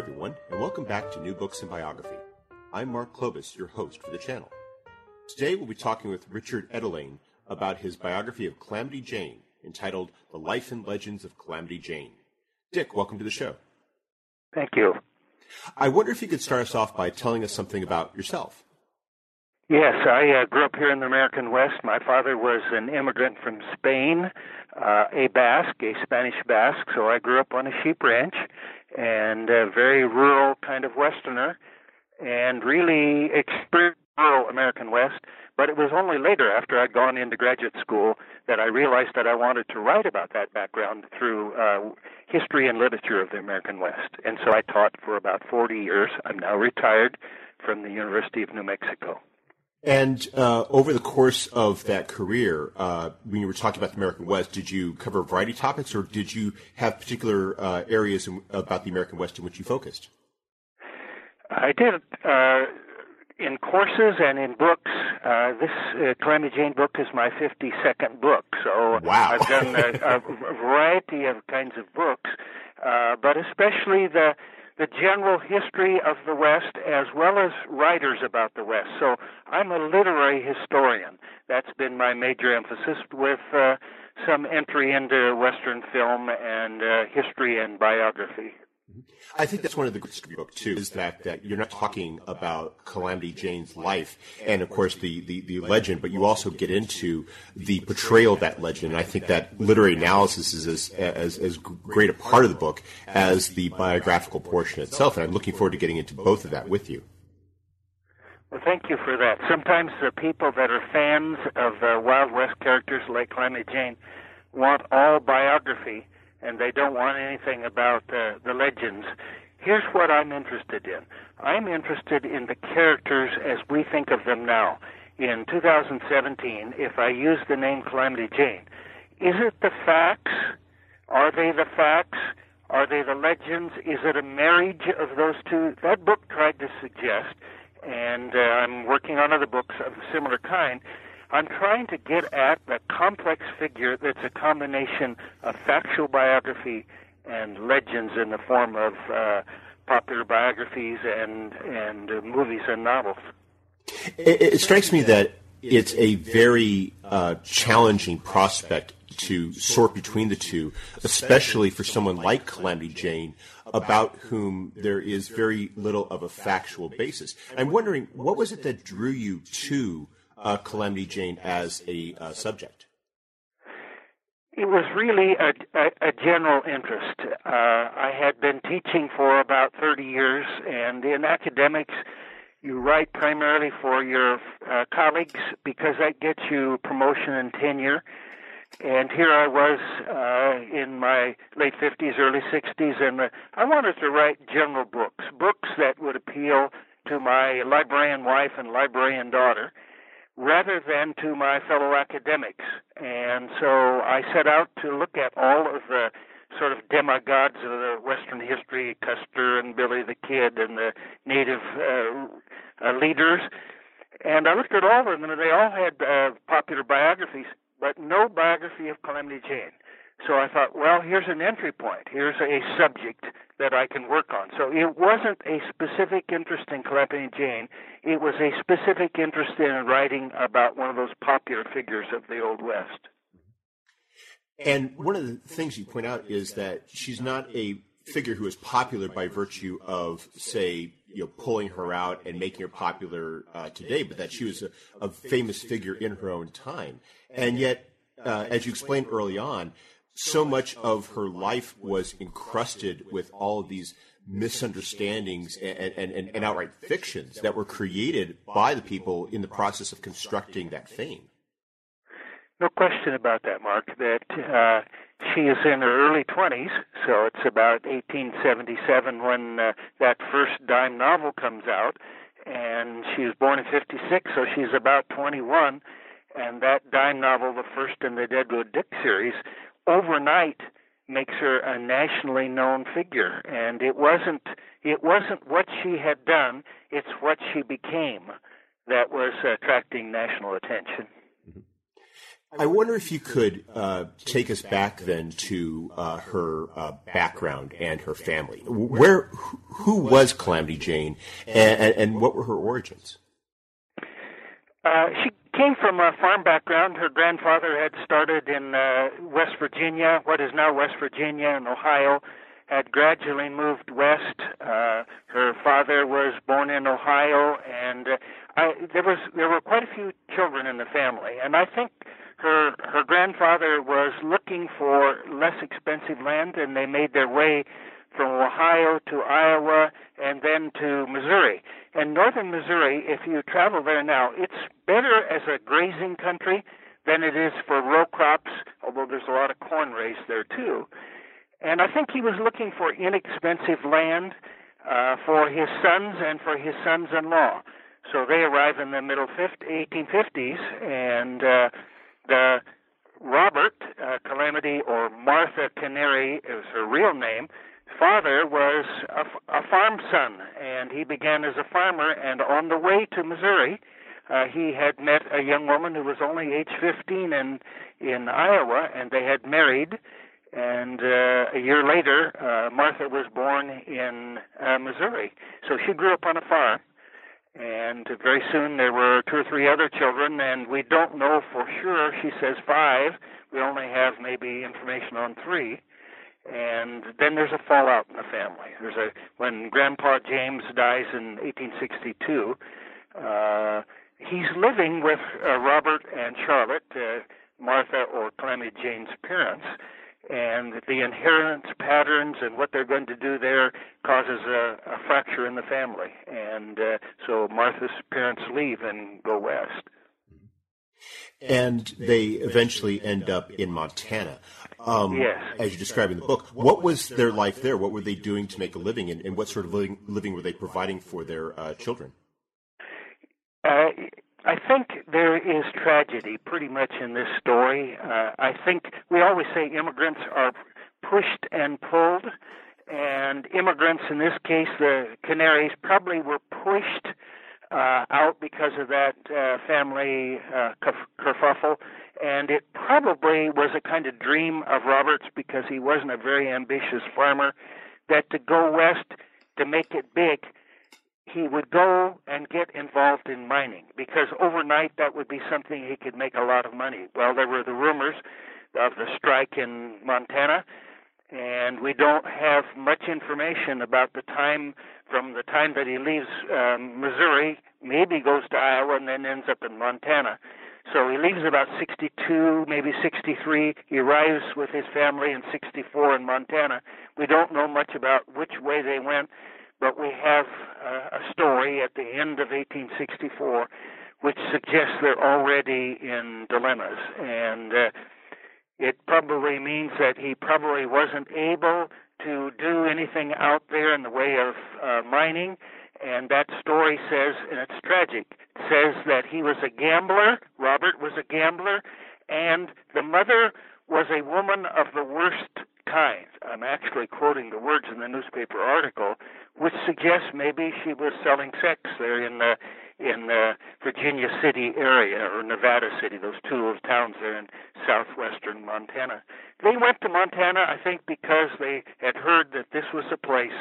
Everyone, and welcome back to New Books and Biography. I'm Mark Clovis, your host for the channel. Today, we'll be talking with Richard Etulain about his biography of Calamity Jane, entitled The Life and Legends of Calamity Jane. Dick, welcome to the show. Thank you. I wonder if you could start us off by telling us something about yourself. Yes, I uh, grew up here in the American West. My father was an immigrant from Spain, uh, a Basque, a Spanish Basque, so I grew up on a sheep ranch and a very rural kind of Westerner, and really experienced rural American West. But it was only later, after I'd gone into graduate school, that I realized that I wanted to write about that background through uh, history and literature of the American West. And so I taught for about 40 years. I'm now retired from the University of New Mexico. And uh, over the course of that career, uh, when you were talking about the American West, did you cover a variety of topics, or did you have particular uh, areas in, about the American West in which you focused? I did uh, in courses and in books. Uh, this uh, Calamity Jane book is my 52nd book, so wow. I've done a, a, variety of kinds of books, but especially the the general history of the West as well as writers about the West. So I'm a literary historian. That's been my major emphasis with uh, some entry into Western film and uh, history and biography. I think that's one of the great of book too, is that, that you're not talking about Calamity Jane's life and of course the, the, the legend, but you also get into the portrayal of that legend. And I think that literary analysis is as, as, as great a part of the book as the biographical portion itself. And I'm looking forward to getting into both of that with you. Well, thank you for that. Sometimes the people that are fans of uh, Wild West characters like Calamity Jane want all biography and they don't want anything about uh, the legends. Here's what I'm interested in. I'm interested in the characters as we think of them now. In 2017, if I use the name Calamity Jane, is it the facts? Are they the facts? Are they the legends? Is it a marriage of those two? That book tried to suggest, and uh, I'm working on other books of a similar kind, I'm trying to get at the complex figure that's a combination of factual biography and legends in the form of uh, popular biographies and and uh, movies and novels. It, it, strikes me that it's a very uh, challenging prospect to sort between the two, especially for someone like Calamity Jane, about whom there is very little of a factual basis. I'm wondering, what was it that drew you to uh, Calamity Jane as a uh, subject? It was really a, a, a general interest. Uh, I had been teaching for about 30 years, and in academics, you write primarily for your uh, colleagues because that gets you promotion and tenure. And here I was uh, in my late 50s, early 60s, and uh, I wanted to write general books, books that would appeal to my librarian wife and librarian daughter rather than to my fellow academics. And so I set out to look at all of the sort of demigods of the Western history, Custer and Billy the Kid and the native uh, uh, leaders. And I looked at all of them, and they all had uh, popular biographies, but no biography of Calamity Jane. So I thought, well, here's an entry point. Here's a subject that I can work on. So it wasn't a specific interest in Calamity Jane. It was a specific interest in writing about one of those popular figures of the Old West. And one of the things you point out is that she's not a figure who is popular by virtue of, say, you know, pulling her out and making her popular uh, today, but that she was a, a, famous figure in her own time. And yet, uh, as you explained early on, so much of her life was encrusted with all of these misunderstandings and, and, and, and, outright fictions that were created by the people in the process of constructing that fame. No question about that, Mark. That uh, she is in her early 20s, so it's about 1877 when uh, that first dime novel comes out, and she was born in 56, so she's about 21. And that dime novel, the first in the Deadwood Dick series, overnight makes her a nationally known figure. And it wasn't it wasn't what she had done; it's what she became that was attracting national attention. I wonder if you could uh, take us back then to uh, her uh, background and her family. Where, who was Calamity Jane, and, and what were her origins? Uh, she came from a farm background. Her grandfather had started in uh, West Virginia, what is now West Virginia and Ohio, had gradually moved west. Uh, her father was born in Ohio, and I, there was there were quite a few children in the family, and I think her her grandfather was looking for less expensive land, and they made their way from Ohio to Iowa and then to Missouri. And northern Missouri, if you travel there now, it's better as a grazing country than it is for row crops, although there's a lot of corn raised there too. And I think he was looking for inexpensive land uh, for his sons and for his sons-in-law. So they arrive in the middle 50, 1850s, and uh, the Robert uh, Calamity or Martha Canary is her real name. Father was a, a farm son, and he began as a farmer. And on the way to Missouri, uh, he had met a young woman who was only age 15 in in Iowa, and they had married. And uh, a year later, uh, Martha was born in uh, Missouri. So she grew up on a farm and very soon there were two or three other children, and we don't know for sure. She says five. We only have maybe information on three. And then there's a fallout in the family. There's a when Grandpa James dies in 1862. Uh, he's living with uh, Robert and Charlotte, uh, Martha or Calamity Jane's parents, and the inheritance patterns and what they're going to do there causes a, a fracture in the family. And uh, so Martha's parents leave and go west. And they eventually end up in Montana. Um, yes. As you describe in the book, what was their life there? What were they doing to make a living, and, and what sort of living, living, were they providing for their uh, children? Uh, I think there is tragedy pretty much in this story. Uh, I think we always say immigrants are pushed and pulled, and immigrants, in this case, the Canaries, probably were pushed uh, out because of that uh, family uh, kerfuffle. And it probably was a kind of dream of Robert's because he wasn't a very ambitious farmer that to go west to make it big he would go and get involved in mining because overnight that would be something he could make a lot of money. Well, there were the rumors of the strike in Montana, and we don't have much information about the time from the time that he leaves um, Missouri, maybe goes to Iowa and then ends up in Montana. So he leaves about 62, maybe 63. He arrives with his family in 64 in Montana. We don't know much about which way they went but we have uh, a story at the end of 1864 which suggests they're already in dilemmas. And uh, it probably means that he probably wasn't able to do anything out there in the way of uh, mining. And that story says, and it's tragic, says that he was a gambler, Robert was a gambler, and the mother was a woman of the worst kind. I'm actually quoting the words in the newspaper article, which suggests maybe she was selling sex there in the in the Virginia City area or Nevada City, those two little towns there in southwestern Montana. They went to Montana, I think, because they had heard that this was a place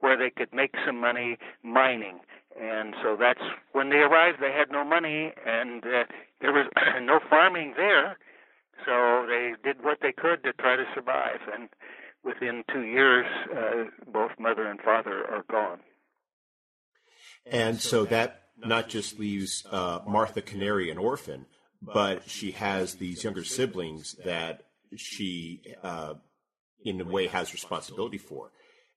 where they could make some money mining. And so that's when they arrived. They had no money, and uh, there was no farming there. So they did what they could to try to survive, and within two years, uh, both mother and father are gone. And so that not just leaves uh, Martha Canary an orphan, but she has these younger siblings that she, uh, in a way, has responsibility for.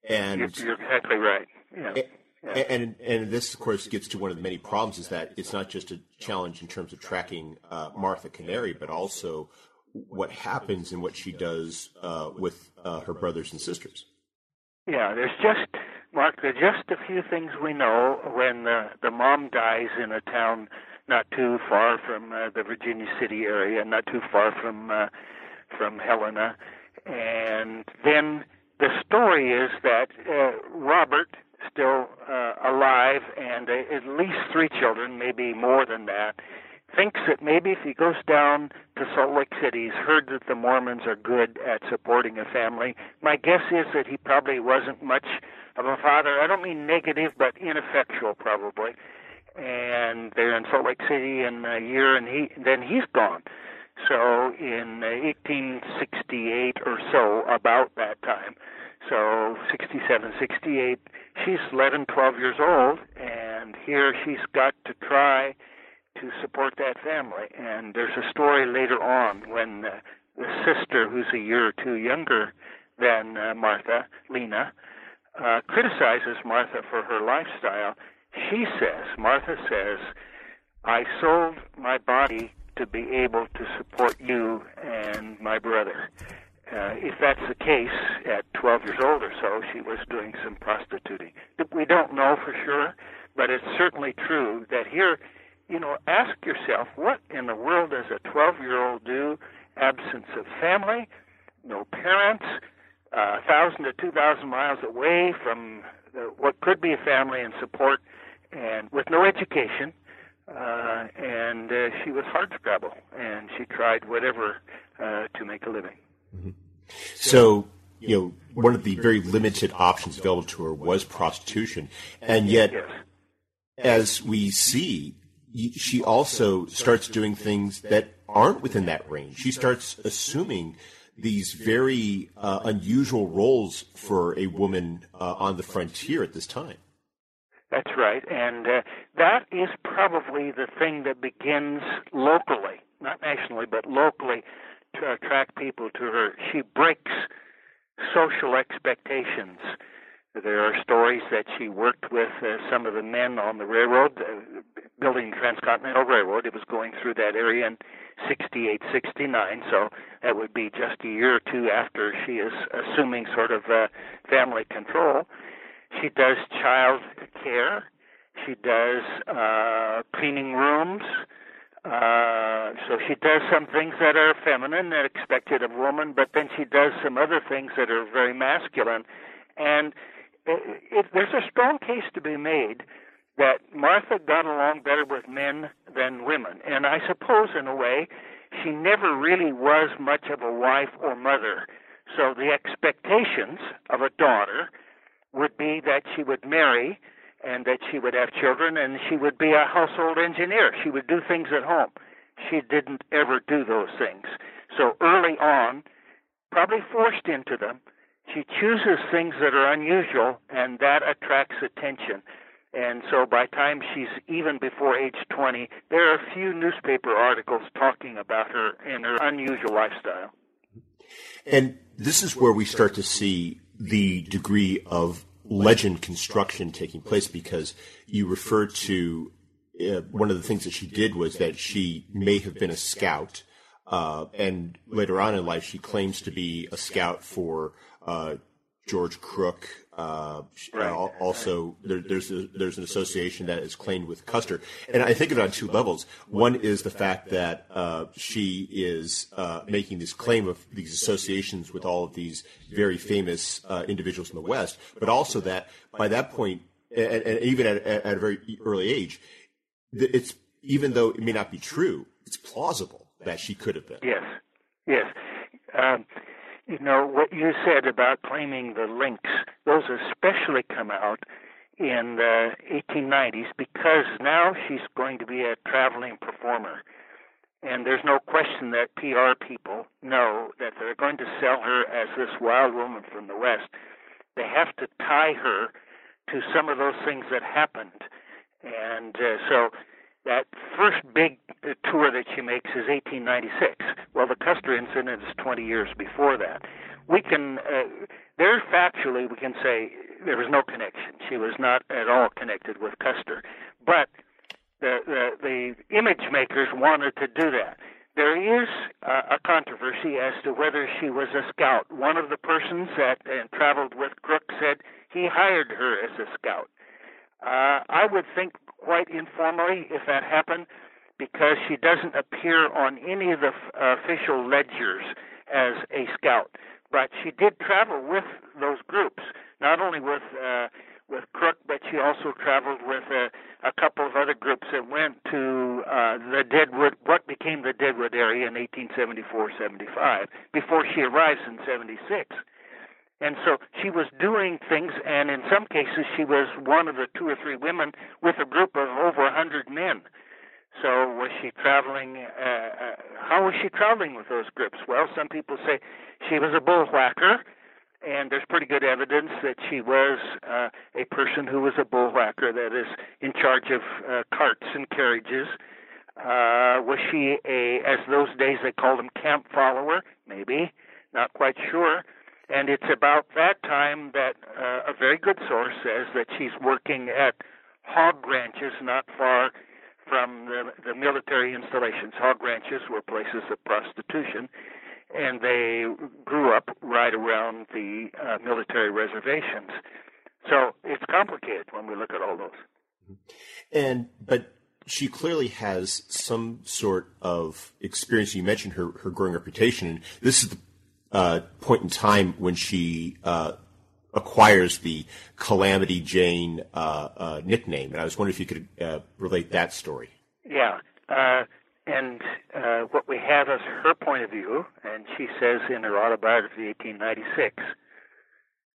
And you're, exactly right. Yeah. And, and this, of course, gets to one of the many problems is that it's not just a challenge in terms of tracking uh, Martha Canary, but also what happens and what she does uh, with uh, her brothers and sisters. Yeah, there's just Mark. There's just a few things we know when the the mom dies in a town not too far from uh, the Virginia City area, not too far from uh, from Helena, and then the story is that uh, Robert, still uh, alive, and uh, at least three children, maybe more than that, thinks that maybe if he goes down to Salt Lake City, he's heard that the Mormons are good at supporting a family. My guess is that he probably wasn't much of a father. I don't mean negative, but ineffectual, probably. And they're in Salt Lake City in a year, and he then he's gone. So in 1868 or so, about that time, so 67, 68, she's 11, 12 years old, and here she's got to try to support that family. And there's a story later on when uh, the sister, who's a year or two younger than uh, Martha, Lena, uh, criticizes Martha for her lifestyle. She says, Martha says, I sold my body to be able to support you and my brother. Uh, if that's the case, at 12 years old or so, she was doing some prostituting. We don't know for sure, but it's certainly true that here, you know, ask yourself, what in the world does a 12 year old do? Absence of family, no parents, uh, 1,000 to 2,000 miles away from the, what could be a family and support, and with no education. Uh, and uh, she was hard scrabble, and she tried whatever uh, to make a living. Mm-hmm. So, you know, one of the very limited options available to her was prostitution, and yet, as we see, she also starts doing things that aren't within that range. She starts assuming these very uh, unusual roles for a woman uh, on the frontier at this time. That's right, and uh, that is probably the thing that begins locally, not nationally, but locally, to attract people to her. She breaks social expectations. There are stories that she worked with uh, some of the men on the railroad, uh, building Transcontinental Railroad. It was going through that area in 68, 69, so that would be just a year or two after she is assuming sort of uh, family control. She does child care. She does uh, cleaning rooms. Uh, so she does some things that are feminine and expected of woman, but then she does some other things that are very masculine. And it, it, there's a strong case to be made that Martha got along better with men than women. And I suppose, in a way, she never really was much of a wife or mother. So the expectations of a daughter would be that she would marry and that she would have children and she would be a household engineer. She would do things at home. She didn't ever do those things. So early on, probably forced into them, she chooses things that are unusual and that attracts attention. And so by time she's even before age 20, there are a few newspaper articles talking about her and her unusual lifestyle. And this is where we start to see the degree of legend construction taking place because you refer to uh, one of the things that she did was that she may have been a scout. Uh, and later on in life, she claims to be a scout for uh, George Crook, uh, right. also, there, there's a, there's an association that is claimed with Custer, and I think of it on two levels. One is the fact that uh, she is uh, making this claim of these associations with all of these very famous uh, individuals in the West, but also that by that point, and, and even at, at, a very early age, it's even though it may not be true, it's plausible that she could have been. Yes, yes. Um, you know, what you said about claiming the links, those especially come out in the 1890s because now she's going to be a traveling performer. And there's no question that PR people know that they're going to sell her as this wild woman from the West. They have to tie her to some of those things that happened. And uh, so that first big tour that she makes is 1896. Well, the Custer incident is 20 years before that. We can, uh, there factually, we can say there was no connection. She was not at all connected with Custer. But the, the, the image makers wanted to do that. There is uh, a controversy as to whether she was a scout. One of the persons that uh, traveled with Crook said he hired her as a scout. Uh, I would think quite informally if that happened, because she doesn't appear on any of the uh, official ledgers as a scout. But she did travel with those groups, not only with uh, with Crook, but she also traveled with a, a couple of other groups that went to uh, the Deadwood, what became the Deadwood area in 1874-75, before she arrives in 76. And so she was doing things, and in some cases she was one of the two or three women with a group of over a hundred men. So was she traveling? Uh, uh, how was she traveling with those groups? Well, some people say she was a bullwhacker, and there's pretty good evidence that she was uh, a person who was a bullwhacker, that is, in charge of uh, carts and carriages. Uh, was she a, as those days they called them, camp follower? Maybe, not quite sure. And it's about that time that uh, a very good source says that she's working at hog ranches not far from the, the military installations. Hog ranches were places of prostitution, and they grew up right around the uh, military reservations. So it's complicated when we look at all those. And but she clearly has some sort of experience. You mentioned her her growing reputation, and this is the uh, point in time when she uh, acquires the Calamity Jane uh, uh, nickname. And I was wondering if you could uh, relate that story. Yeah. Uh, and what we have is her point of view, and she says in her autobiography, 1896,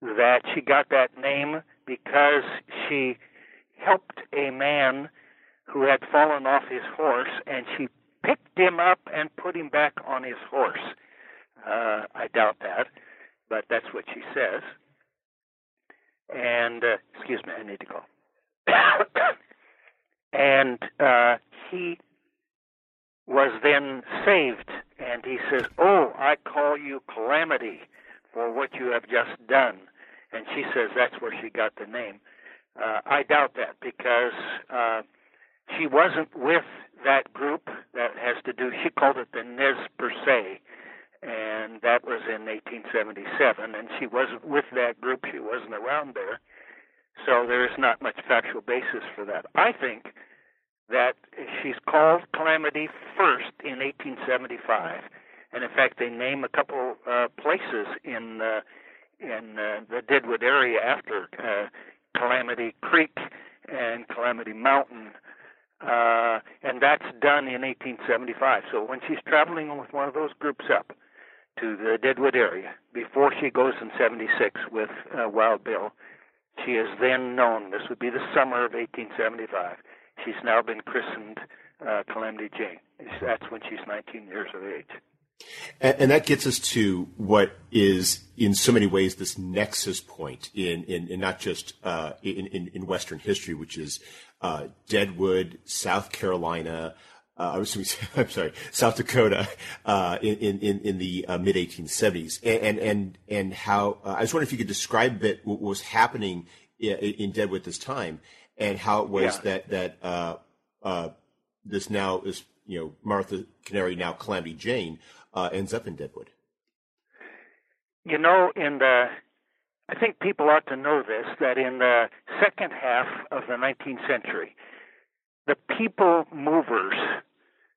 that she got that name because she helped a man who had fallen off his horse, and she picked him up and put him back on his horse. Uh, I doubt that, but that's what she says. And uh, excuse me, I need to go. and uh, he was then saved, and he says, "Oh, I call you calamity for what you have just done." And she says that's where she got the name. Uh, I doubt that because uh, she wasn't with that group that has to do. She called it the Nez Perce, and that was in 1877. And she wasn't with that group; she wasn't around there, so there is not much factual basis for that. I think that she's called Calamity first in 1875, and in fact, they name a couple uh, places in uh, in uh, the Deadwood area after uh, Calamity Creek and Calamity Mountain uh, and that's done in 1875. So when she's traveling with one of those groups up to the Deadwood area, before she goes in 76 with uh, Wild Bill, she is then known. This would be the summer of 1875. She's now been christened uh, Calamity Jane. That's when she's 19 years of age. And, and, that gets us to what is, in so many ways, this nexus point in, in, in not just uh, in, in, in, Western history, which is uh, Deadwood, South Carolina. Uh, I'm sorry, South Dakota uh, in, in, in the uh, mid 1870s, and and and how uh, I was wondering if you could describe a bit what was happening in, in Deadwood at this time, and how it was yeah. that that this now is you know Martha Canary now Calamity Jane uh, ends up in Deadwood? You know, in the I think people ought to know this that in the second half of the 19th century, the people movers,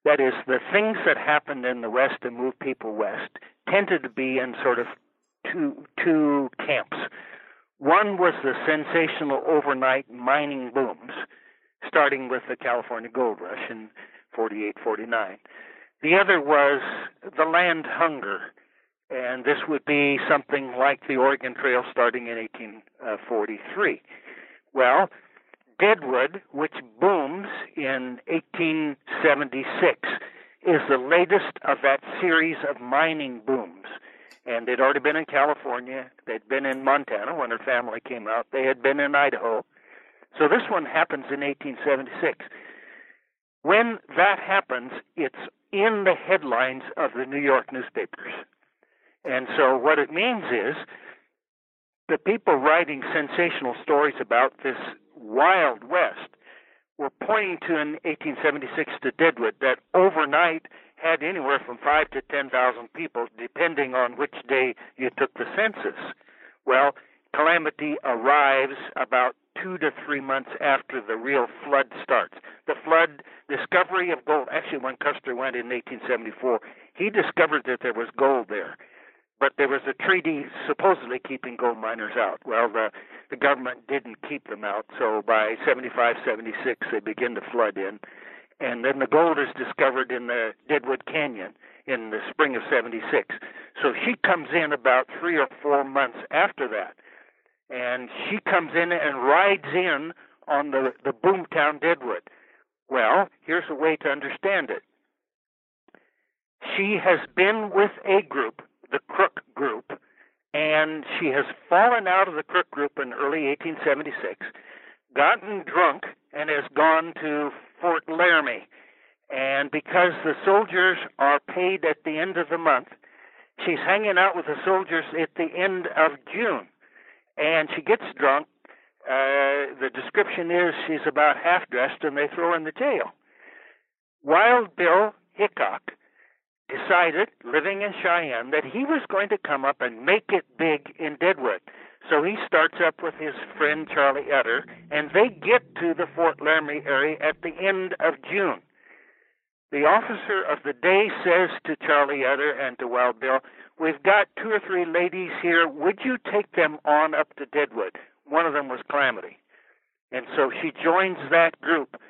that is, the things that happened in the West and moved people west, tended to be in sort of two two camps. One was the sensational overnight mining booms, starting with the California Gold Rush in 48, 49. The other was the land hunger, and this would be something like the Oregon Trail starting in 1843. Uh, well, Deadwood, which booms in 1876, is the latest of that series of mining booms. And they'd already been in California, they'd been in Montana when her family came out, they had been in Idaho. So this one happens in 1876. When that happens, it's in the headlines of the New York newspapers. And so what it means is the people writing sensational stories about this Wild West were pointing to in 1876 to Deadwood that overnight had anywhere from five to ten thousand people, depending on which day you took the census. Well, calamity arrives about two to three months after the real flood starts. The flood discovery of gold, actually, when Custer went in 1874, he discovered that there was gold there. But there was a treaty supposedly keeping gold miners out. Well, the, the government didn't keep them out, so by 75, 76, they begin to flood in. And then the gold is discovered in the Deadwood Canyon in the spring of 76. So she comes in about three or four months after that and she comes in and rides in on the the boomtown deadwood well here's a way to understand it she has been with a group the crook group and she has fallen out of the crook group in early 1876 gotten drunk and has gone to fort laramie and because the soldiers are paid at the end of the month she's hanging out with the soldiers at the end of june and she gets drunk. Uh, the description is she's about half dressed, and they throw her in the jail. Wild Bill Hickok decided, living in Cheyenne, that he was going to come up and make it big in Deadwood. So he starts up with his friend Charlie Utter, and they get to the Fort Laramie area at the end of June. The officer of the day says to Charlie Utter and to Wild Bill, We've got two or three ladies here. Would you take them on up to Deadwood? One of them was Calamity. And so she joins that group.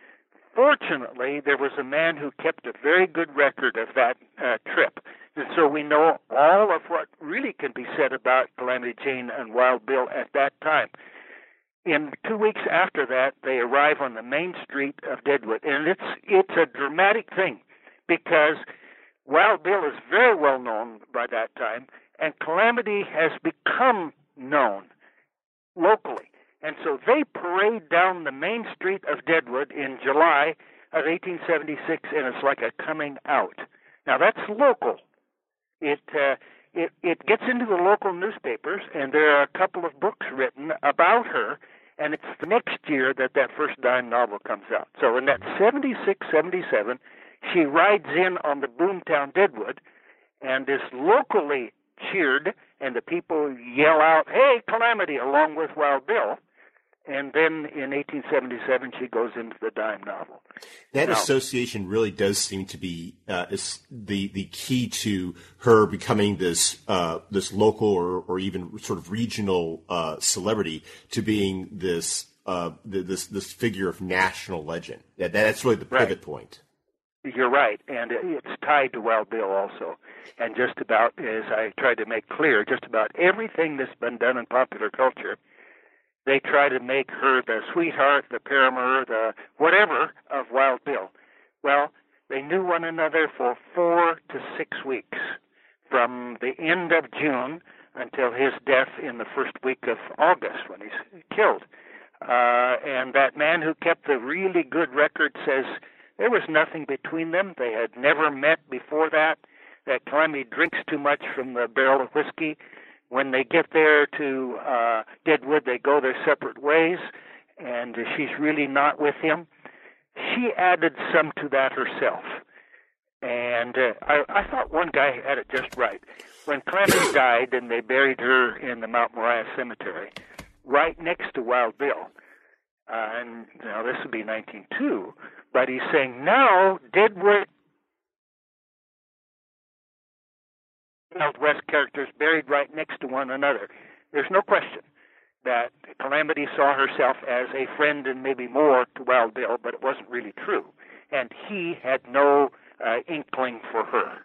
Fortunately, there was a man who kept a very good record of that uh, trip. And so we know all of what really can be said about Calamity Jane and Wild Bill at that time. In two weeks after that, they arrive on the main street of Deadwood, and it's it's a dramatic thing because Wild Bill is very well known by that time, and Calamity has become known locally. And so they parade down the main street of Deadwood in July of 1876, and it's like a coming out. Now that's local. It uh, it it gets into the local newspapers, and there are a couple of books written about her. And it's the next year that that first dime novel comes out. So in that 76, 77, she rides in on the Boomtown Deadwood and is locally cheered, and the people yell out, Hey, Calamity, along with Wild Bill. And then in 1877, she goes into the dime novel. That now, association really does seem to be uh, the the key to her becoming this uh, this local or, or even sort of regional uh, celebrity to being this uh, this this figure of national legend. That, that's really the pivot right. point. You're right, and it's tied to Wild Bill also. And just about, as I tried to make clear, just about everything that's been done in popular culture, they try to make her the sweetheart, the paramour, the whatever of Wild Bill. Well, they knew one another for four to six weeks, from the end of June until his death in the first week of August when he's killed. Uh, and that man who kept the really good record says there was nothing between them. They had never met before that. That Calamity drinks too much from the barrel of whiskey. When they get there to uh, Deadwood, they go their separate ways, and she's really not with him. She added some to that herself. And uh, I, I thought one guy had it just right. When Calamity died and they buried her in the Mount Moriah Cemetery, right next to Wild Bill, uh, and now this would be 1902, but he's saying now Deadwood Wild West characters buried right next to one another. There's no question that Calamity saw herself as a friend and maybe more to Wild Bill, but it wasn't really true. And he had no uh, inkling for her.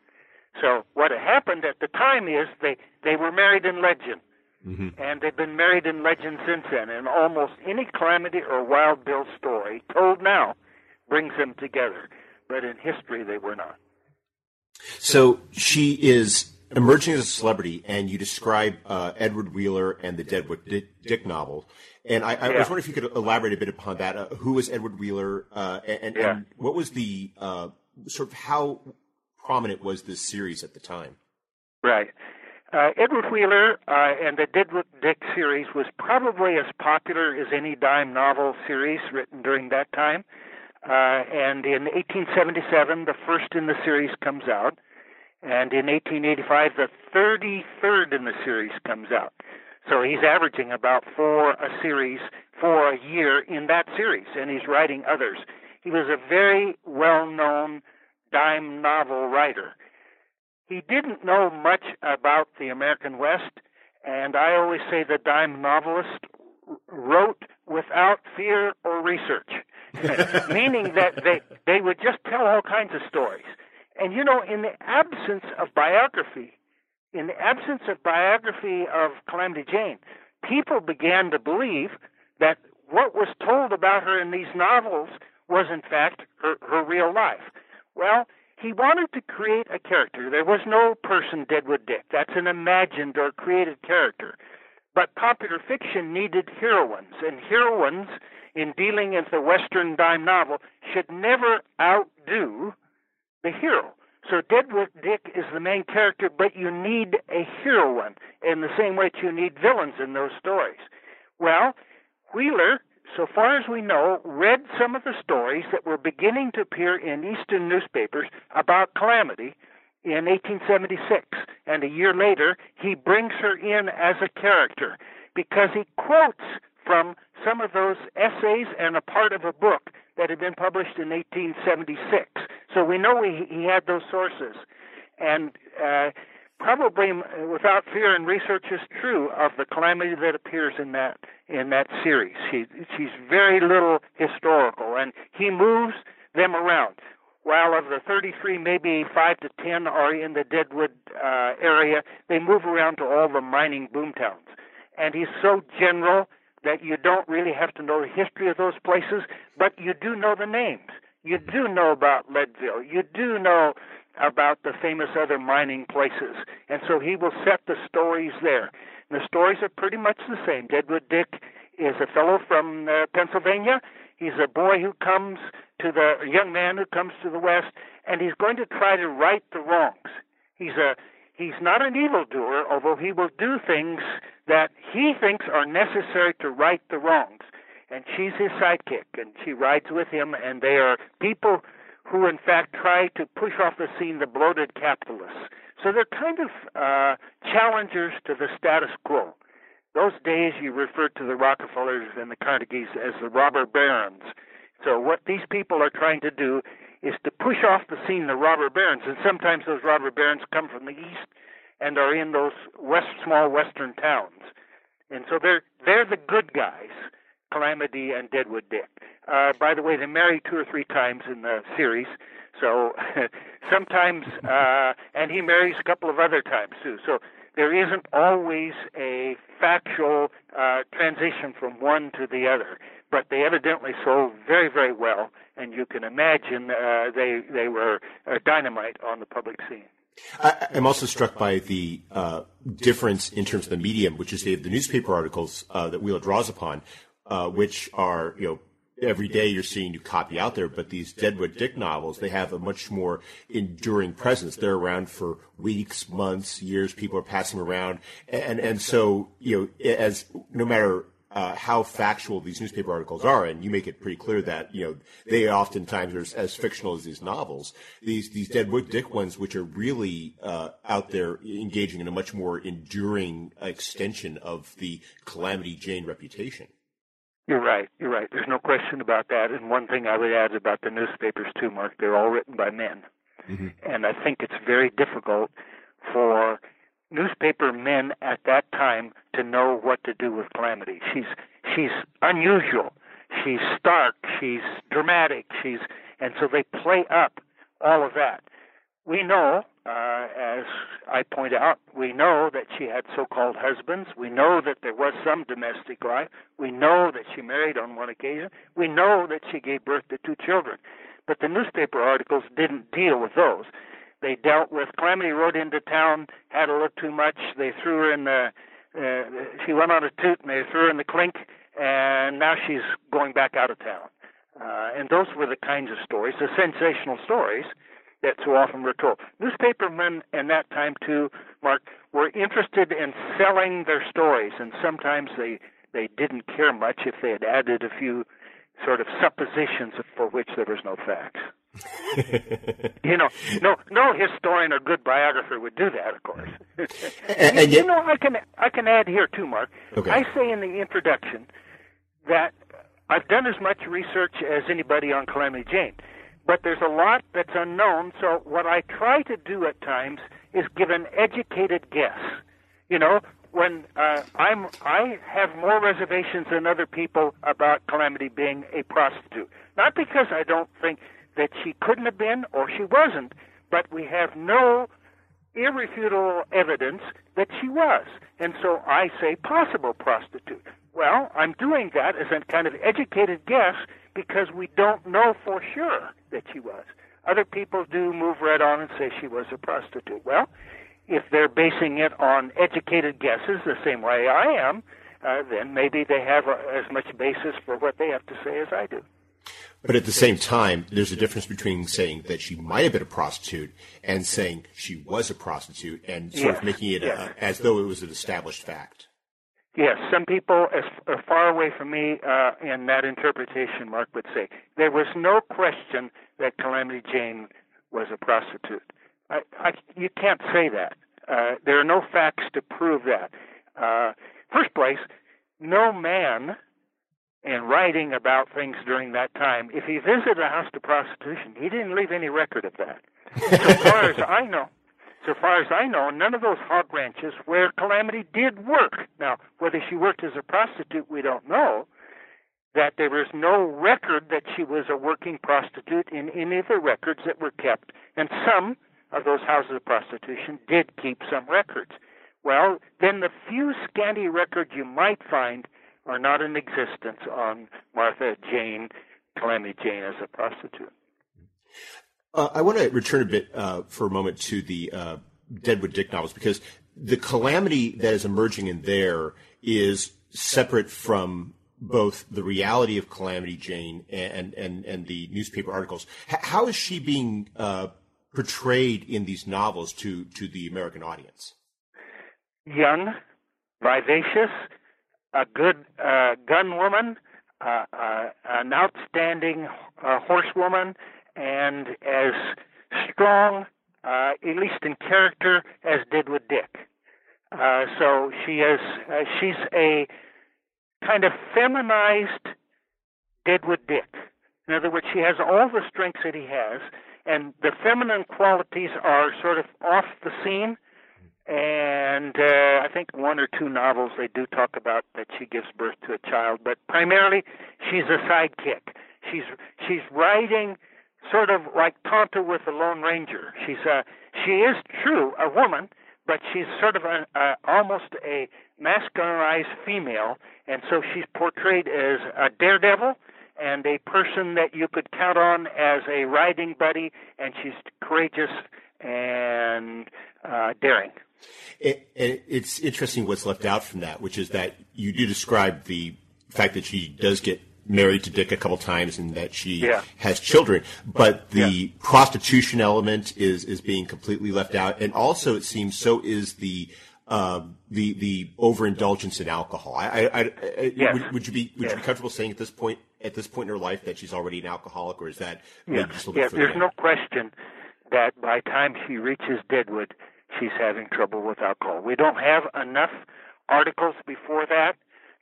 So what had happened at the time is they, they were married in legend. Mm-hmm. And they've been married in legend since then. And almost any Calamity or Wild Bill story told now brings them together. But in history, they were not. So she is emerging as a celebrity, and you describe uh, Edward Wheeler and the Deadwood Dick novel. And I, I yeah. was wondering if you could elaborate a bit upon that. Uh, who was Edward Wheeler, uh, and, yeah. and, what was the uh, sort of how prominent was this series at the time? Right. Uh, Edward Wheeler uh, and the Deadwood Dick series was probably as popular as any dime novel series written during that time. Uh, and in 1877, the first in the series comes out. And in 1885, the 33rd in the series comes out. So he's averaging about four a series for a year in that series, and he's writing others. He was a very well known dime novel writer. He didn't know much about the American West, and I always say the dime novelist wrote without fear or research, meaning that they, they would just tell all kinds of stories. And you know, in the absence of biography, in the absence of biography of Calamity Jane, people began to believe that what was told about her in these novels was in fact her, her real life. Well, he wanted to create a character. There was no person Deadwood Dick. That's an imagined or created character. But popular fiction needed heroines, and heroines in dealing with the Western dime novel should never outdo the hero. So Deadwood Dick is the main character, but you need a heroine in the same way that you need villains in those stories. Well, Wheeler, so far as we know, read some of the stories that were beginning to appear in Eastern newspapers about Calamity in 1876, and a year later he brings her in as a character because he quotes from some of those essays and a part of a book that had been published in 1876. So we know he, he had those sources. And uh, probably without fear and research is true of the calamity that appears in that in that series. She, she's very little historical, and he moves them around. While of the 33, maybe five to ten are in the Deadwood uh, area, they move around to all the mining boomtowns. And he's so general that you don't really have to know the history of those places, but you do know the names. You do know about Leadville. You do know about the famous other mining places. And so he will set the stories there. And the stories are pretty much the same. Deadwood Dick is a fellow from uh, Pennsylvania. He's a boy who comes to the a young man who comes to the West, and he's going to try to right the wrongs. He's a he's not an evildoer, although he will do things that he thinks are necessary to right the wrongs. And she's his sidekick, and she rides with him, and they are people who, in fact, try to push off the scene the bloated capitalists. So they're kind of uh, challengers to the status quo. Those days you referred to the Rockefellers and the Carnegies as the robber barons. So what these people are trying to do is to push off the scene the robber barons, and sometimes those robber barons come from the east and are in those west small western towns. And so they're they're the good guys, Calamity and Deadwood Dick. Uh, by the way, they marry two or three times in the series. So sometimes, uh, and he marries a couple of other times too. So there isn't always a factual uh, transition from one to the other. But they evidently sold very, very well, and you can imagine uh, they they were uh, dynamite on the public scene. I, am also struck by the uh, difference in terms of the medium, which is the, the newspaper articles uh, that Wheeler draws upon, uh, which are you know every day you're seeing new copy out there, but these Deadwood Dick novels, they have a much more enduring presence. They're around for weeks, months, years. People are passing around, and and so you know, as no matter uh, how factual these newspaper articles are, and you make it pretty clear that you know they oftentimes are as fictional as these novels. These these Deadwood Dick ones, which are really uh, out there engaging in a much more enduring extension of the Calamity Jane reputation. You're right. You're right. There's no question about that. And one thing I would add about the newspapers too, Mark, they're all written by men, mm-hmm. and I think it's very difficult for newspaper men at that time to know what to do with Calamity. She's she's unusual. She's stark. She's dramatic. She's and so they play up all of that. We know, uh, as I point out, we know that she had so-called husbands. We know that there was some domestic life. We know that she married on one occasion. We know that she gave birth to two children. But the newspaper articles didn't deal with those. They dealt with Calamity rode into town, had a little too much. They threw her in the. Uh, she went on a toot, and they threw her in the clink, and now she's going back out of town. Uh, and those were the kinds of stories, the sensational stories that so often were told. Newspapermen in that time too, Mark, were interested in selling their stories, and sometimes they they didn't care much if they had added a few sort of suppositions for which there was no facts. you know, no no historian or good biographer would do that, of course. and, and yet, you know, I can I can add here too, Mark. Okay. I say in the introduction that I've done as much research as anybody on Calamity Jane, but there's a lot that's unknown. So what I try to do at times is give an educated guess. You know, when uh, I'm I have more reservations than other people about Calamity being a prostitute. Not because I don't think that she couldn't have been or she wasn't, but we have no irrefutable evidence that she was. And so I say possible prostitute. Well, I'm doing that as a kind of educated guess because we don't know for sure that she was. Other people do move right on and say she was a prostitute. Well, if they're basing it on educated guesses the same way I am, uh, then maybe they have a, as much basis for what they have to say as I do. But at the same time, there's a difference between saying that she might have been a prostitute and saying she was a prostitute and sort Yes, of making it yes. uh, as though it was an established fact. Yes, some people as are far away from me uh, in that interpretation, Mark would say there was no question that Calamity Jane was a prostitute. I, I, you can't say that. Uh, there are no facts to prove that. Uh, first place, no man in writing about things during that time, if he visited a house to prostitution, he didn't leave any record of that. so far as I know, so far as I know, none of those hog ranches where Calamity did work. Now, whether she worked as a prostitute, we don't know. That there was no record that she was a working prostitute in any of the records that were kept, and some of those houses of prostitution did keep some records. Well, then the few scanty records you might find are not in existence on Martha Jane, Calamity Jane as a prostitute. Uh, I want to return a bit uh, for a moment to the uh, Deadwood Dick novels because the calamity that is emerging in there is separate from both the reality of Calamity Jane and and and the newspaper articles. H- how is she being uh, portrayed in these novels to to the American audience? young, vivacious, a good uh, gun woman, uh, an outstanding horsewoman, and as strong, uh, at least in character, as Deadwood Dick. Uh, so she is uh, she's a kind of feminized Deadwood Dick. In other words, she has all the strengths that he has, and the feminine qualities are sort of off the scene and uh, I think one or two novels they do talk about that she gives birth to a child, but primarily she's a sidekick. She's she's riding sort of like Tonto with the Lone Ranger. She's a she is true a woman, but she's sort of a, a almost a masculinized female, and so she's portrayed as a daredevil and a person that you could count on as a riding buddy, and she's courageous and uh, daring. It, it, it's interesting what's left out from that, which is that you do describe the fact that she does get married to Dick a couple times and that she Yeah. has children, but the Yeah. prostitution element is is being completely left out, and also it seems so is the uh, the the overindulgence in alcohol. I, I, I, Yes. would, would you be would you be comfortable saying at this point at this point in her life that she's already an alcoholic, or is that Yeah, just a little yeah. There's no question that by the time she reaches Deadwood, she's having trouble with alcohol. We don't have enough articles before that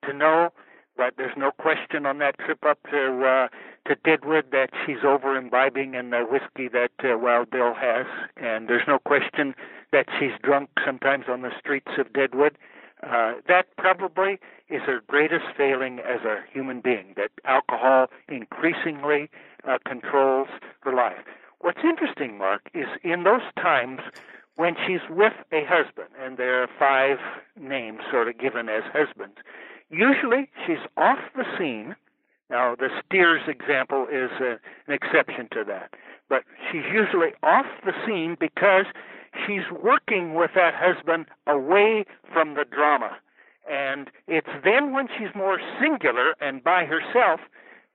to know, but there's no question on that trip up to uh, to Deadwood that she's over imbibing in the whiskey that uh, Wild Bill has, and there's no question that she's drunk sometimes on the streets of Deadwood. Uh, that probably is her greatest failing as a human being, that alcohol increasingly uh, controls her life. What's interesting, Mark, is in those times when she's with a husband, and there are five names sort of given as husbands, usually she's off the scene. Now, the Steers example is uh, an exception to that, but she's usually off the scene because she's working with that husband away from the drama. And it's then when she's more singular and by herself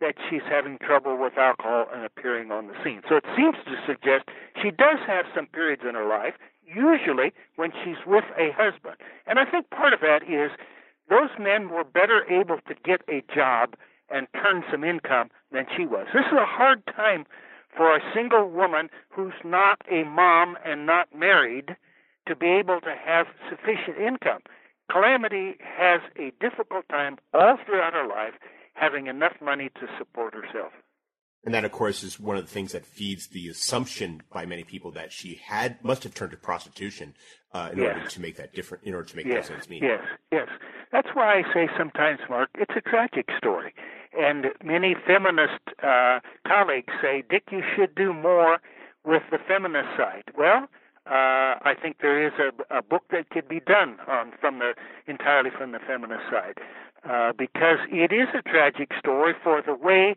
that she's having trouble with alcohol and appearing on the scene. So it seems to suggest she does have some periods in her life, usually when she's with a husband. And I think part of that is those men were better able to get a job and turn some income than she was. This is a hard time for a single woman who's not a mom and not married to be able to have sufficient income. Calamity has a difficult time all throughout her life having enough money to support herself. And that, of course, is one of the things that feeds the assumption by many people that she had must have turned to prostitution uh, in yes. order to make that different, in order to make yes. those ends meet. Yes, yes. That's why I say sometimes, Mark, it's a tragic story. And many feminist uh, colleagues say, Dick, you should do more with the feminist side. Well, uh, I think there is a, a book that could be done on from the entirely from the feminist side, uh, because it is a tragic story for the way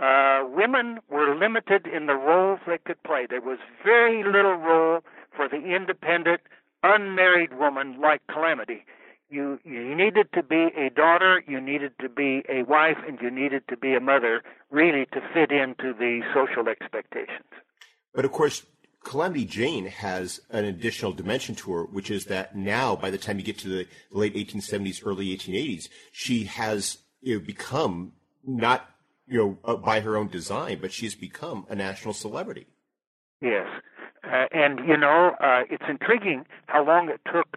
uh, women were limited in the roles they could play. There was very little role for the independent, unmarried woman like Calamity. You you needed to be a daughter, you needed to be a wife, and you needed to be a mother, really to fit into the social expectations. But of course, Calamity Jane has an additional dimension to her, which is that now, by the time you get to the late 1870s, early 1880s, she has you know, become not you know uh, by her own design, but she's become a national celebrity. Yes, uh, and you know uh, it's intriguing how long it took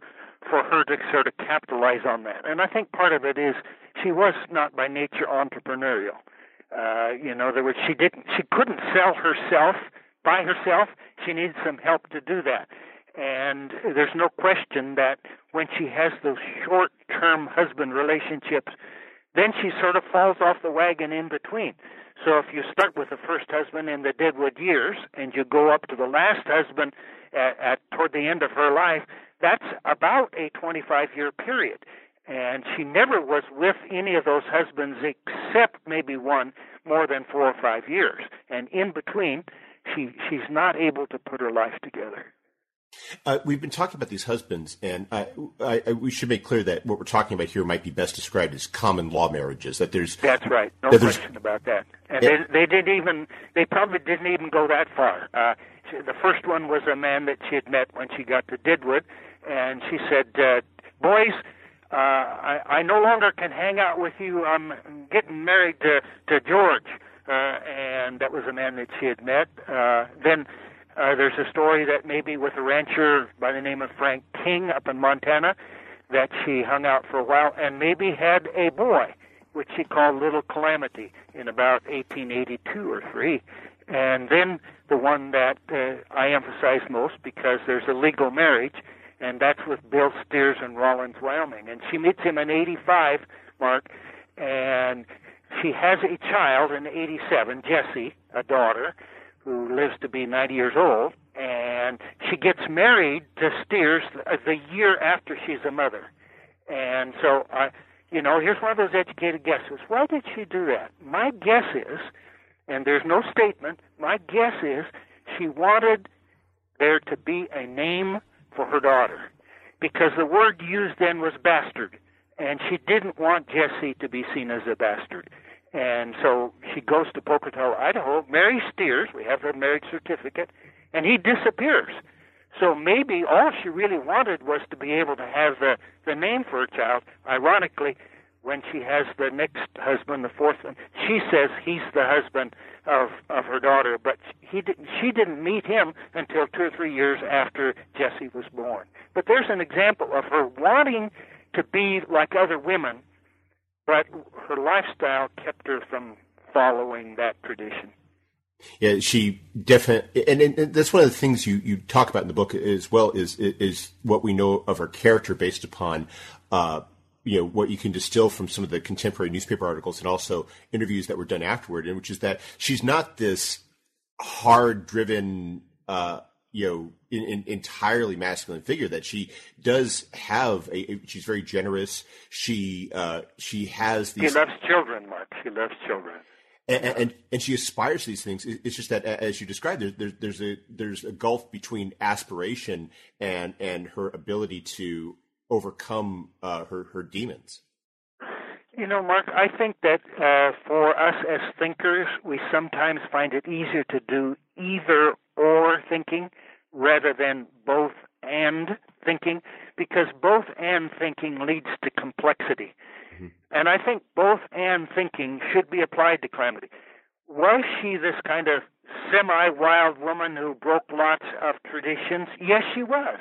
for her to sort of capitalize on that. And I think part of it is she was not by nature entrepreneurial. Uh, you know, there was she didn't she couldn't sell herself by herself. She needs some help to do that. And there's no question that when she has those short term husband relationships, then she sort of falls off the wagon in between. So if you start with the first husband in the Deadwood years and you go up to the last husband at, at toward the end of her life, that's about a 25 year period. And she never was with any of those husbands except maybe one more than four or five years. And in between, she she's not able to put her life together. Uh, we've been talking about these husbands, and I, I, I, we should make clear that what we're talking about here might be best described as common law marriages. That there's that's right, no question about that. And they, they didn't even they probably didn't even go that far. Uh, she, the first one was a man that she had met when she got to Deadwood, and she said, uh, "Boys, uh, I, I no longer can hang out with you. I'm getting married to to George." uh, and that was a man that she had met. Uh, then uh, there's a story that maybe with a rancher by the name of Frank King up in Montana that she hung out for a while and maybe had a boy, which she called Little Calamity in about 1882 or 3. And then the one that uh, I emphasize most because there's a legal marriage, and that's with Bill Steers in Rawlins, Wyoming. And she meets him in 85, Mark, and she has a child in 87, Jessie, a daughter, who lives to be 90 years old, and she gets married to Steers the year after she's a mother. And so, I, you know, here's one of those educated guesses. Why did she do that? My guess is, and there's no statement, my guess is she wanted there to be a name for her daughter because the word used then was bastard and she didn't want Jessie to be seen as a bastard. And so she goes to Pocatello, Idaho, marries Steers, we have her marriage certificate, and he disappears. So maybe all she really wanted was to be able to have the, the name for her child. Ironically, when she has the next husband, the fourth one, she says he's the husband of of her daughter, but he didn't. She didn't meet him until two or three years after Jesse was born. But there's an example of her wanting to be like other women, but her lifestyle kept her from following that tradition. Yeah, she definitely, and, and, that's one of the things you, you talk about in the book as well is is what we know of her character based upon, uh, you know, what you can distill from some of the contemporary newspaper articles and also interviews that were done afterward, and which is that she's not this hard driven, uh, you know, in, in, entirely masculine figure that she does have a, a she's very generous she uh she has these she loves children mark she loves children and, and, and she aspires to these things. It's just that, as you described, there's there's a there's a gulf between aspiration and and her ability to overcome uh, her her demons. You know, Mark, I think that uh, for us as thinkers, we sometimes find it easier to do either or thinking rather than both and thinking because both and thinking leads to complexity. Mm-hmm. And I think both and thinking should be applied to Calamity. Was she this kind of semi wild woman who broke lots of traditions? Yes, she was.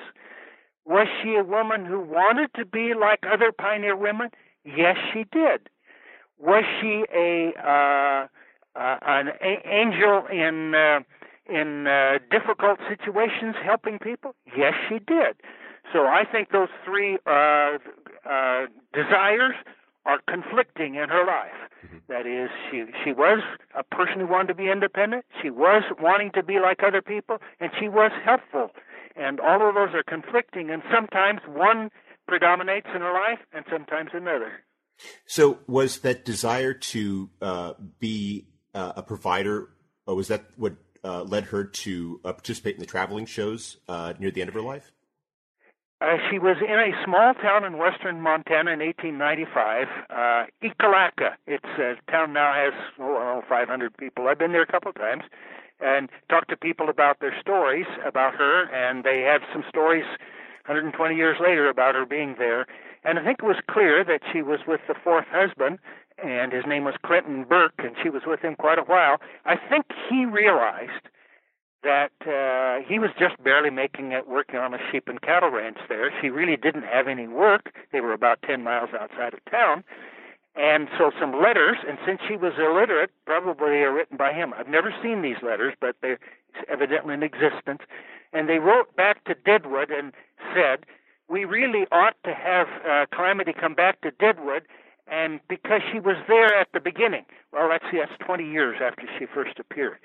Was she a woman who wanted to be like other pioneer women? Yes, she did. Was she a uh, uh, an a- angel in uh, in uh, difficult situations, helping people? Yes, she did. So I think those three uh, uh, desires are conflicting in her life. Mm-hmm. That is, she she was a person who wanted to be independent. She was wanting to be like other people, and she was helpful. And all of those are conflicting, and sometimes one predominates in her life, and sometimes another. So, was that desire to uh, be uh, a provider, or was that what uh, led her to uh, participate in the traveling shows uh, near the end of her life? Uh, she was in a small town in western Montana in 1895, uh, Ekalaka. It's a town now has oh, 500 people. I've been there a couple of times and talked to people about their stories about her, and they have some stories 120 years later about her being there. And I think it was clear that she was with the fourth husband, and his name was Clinton Burke, and she was with him quite a while. I think he realized that uh, he was just barely making it working on a sheep and cattle ranch there. She really didn't have any work. They were about 10 miles outside of town. And so some letters, and since she was illiterate, probably are written by him. I've never seen these letters, but they're evidently in existence. And they wrote back to Deadwood and said, we really ought to have uh, Calamity come back to Deadwood, and because she was there at the beginning. Well, see, that's 20 years after she first appeared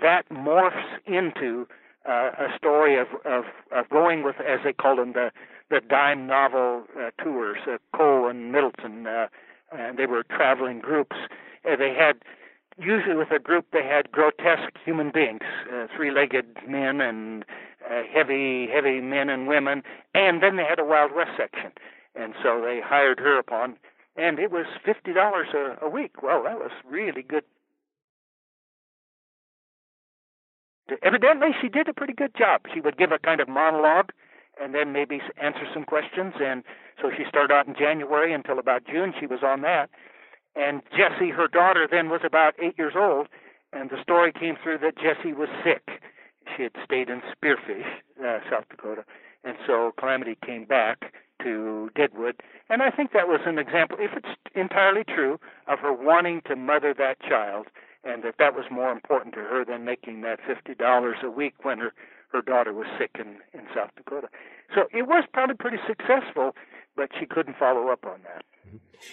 that morphs into uh, a story of, of, of going with, as they call them, the the dime novel uh, tours. Uh, Kohl and Middleton, uh, and they were traveling groups. Uh, they had usually with a group they had grotesque human beings, uh, three-legged men and uh, heavy, heavy men and women, and then they had a Wild West section, and so they hired her upon, and it was fifty dollars a week. Well, that was really good evidently she did a pretty good job. She would give a kind of monologue and then maybe answer some questions. And so she started out in January until about June. She was on that. And Jessie, her daughter, then was about eight years old. And the story came through that Jessie was sick. She had stayed in Spearfish, uh, South Dakota. And so Calamity came back to Deadwood. And I think that was an example, if it's entirely true, of her wanting to mother that child and that that was more important to her than making that fifty dollars a week when her her daughter was sick in in South Dakota. So it was probably pretty successful, but she couldn't follow up on that.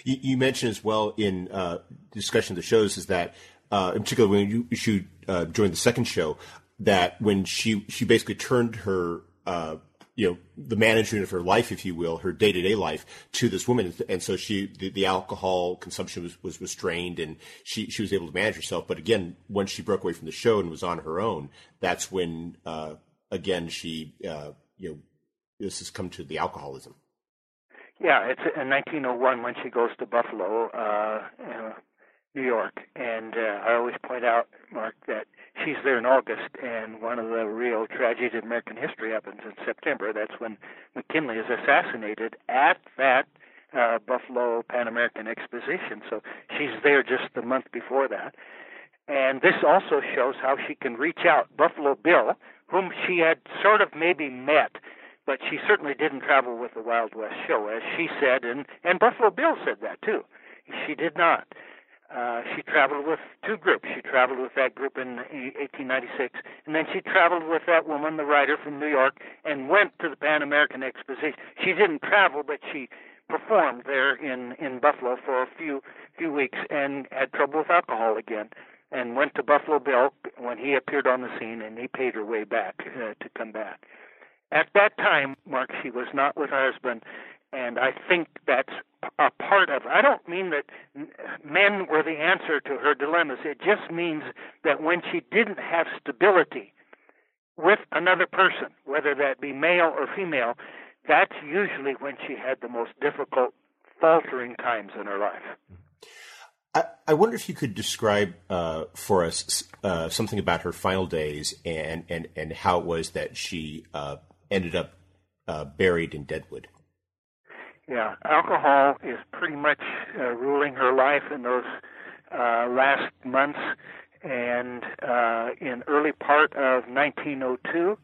You, you mentioned as well in uh, discussion of the shows is that, uh, in particular, when you, you uh, joined the second show, that when she she basically turned her uh, you know the management of her life, if you will, her day to day life to this woman, and so she the, the, alcohol consumption was, was restrained, and she she was able to manage herself. But again, once she broke away from the show and was on her own, that's when uh, again she uh, you know this has come to the alcoholism. Yeah, it's in 1901 when she goes to Buffalo, uh, New York, and uh, I always point out, Mark, that she's there in August, and one of the real tragedies in American history happens in September. That's when McKinley is assassinated at that uh, Buffalo Pan American Exposition. So she's there just the month before that. And this also shows how she can reach out. Buffalo Bill, whom she had sort of maybe met, but she certainly didn't travel with the Wild West show, as she said, and, and Buffalo Bill said that too. She did not. Uh, she traveled with two groups. She traveled with that group in 1896, and then she traveled with that woman, the writer from New York, and went to the Pan American Exposition. She didn't travel, but she performed there in in Buffalo for a few few weeks and had trouble with alcohol again, and went to Buffalo Bill when he appeared on the scene, and he paid her way back uh, to come back. At that time, Mark, she was not with her husband, and I think that's a part of. I don't mean that men were the answer to her dilemmas. It just means that when she didn't have stability with another person, whether that be male or female, that's usually when she had the most difficult, faltering times in her life. I, I wonder if you could describe uh, for us uh, something about her final days and, and, and how it was that she uh, ended up uh, buried in Deadwood. Yeah, alcohol is pretty much uh, ruling her life in those uh, last months. And uh, in early part of 1902,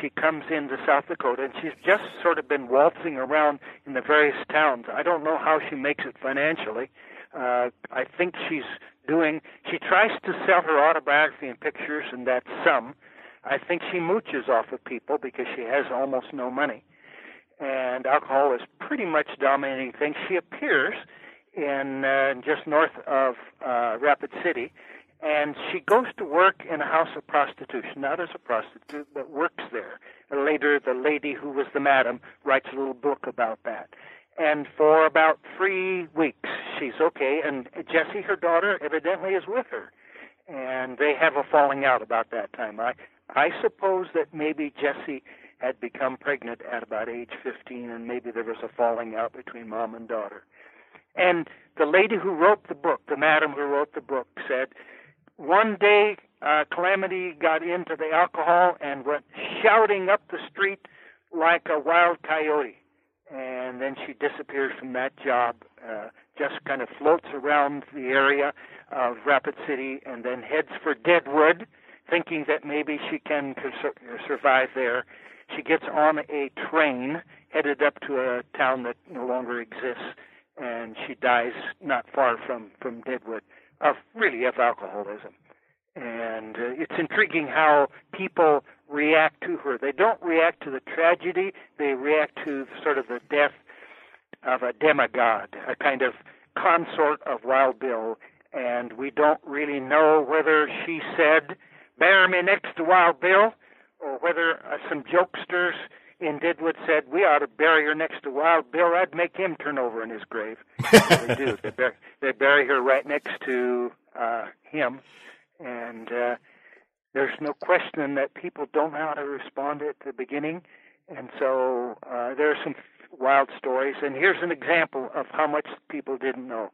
she comes into South Dakota, and she's just sort of been waltzing around in the various towns. I don't know how she makes it financially. Uh, I think she's doing. She tries to sell her autobiography and pictures, and that's some. I think she mooches off of people because she has almost no money, and alcohol is pretty much dominating things. She appears in uh, just north of uh, Rapid City and she goes to work in a house of prostitution, not as a prostitute, but works there. And later, the lady who was the madam writes a little book about that. And for about three weeks, she's okay, and Jessie, her daughter, evidently is with her. And they have a falling out about that time. I, I suppose that maybe Jessie had become pregnant at about age 15, and maybe there was a falling out between mom and daughter. And the lady who wrote the book, the madam who wrote the book, said one day, uh, Calamity got into the alcohol and went shouting up the street like a wild coyote. And then she disappears from that job, uh, just kind of floats around the area of Rapid City and then heads for Deadwood, thinking that maybe she can survive there. She gets on a train headed up to a town that no longer exists, and she dies not far from, from Deadwood of really of alcoholism. And uh, it's intriguing how people react to her. They don't react to the tragedy, they react to sort of the death of a demigod, a kind of consort of Wild Bill. And we don't really know whether she said, Bear me next to Wild Bill, or whether uh, some jokesters in Deadwood said, "We ought to bury her next to Wild Bill. I'd make him turn over in his grave." they do. They bury, they bury her right next to uh, him, and uh, there's no question that people don't know how to respond at the beginning, and so uh, there are some wild stories. And here's an example of how much people didn't know.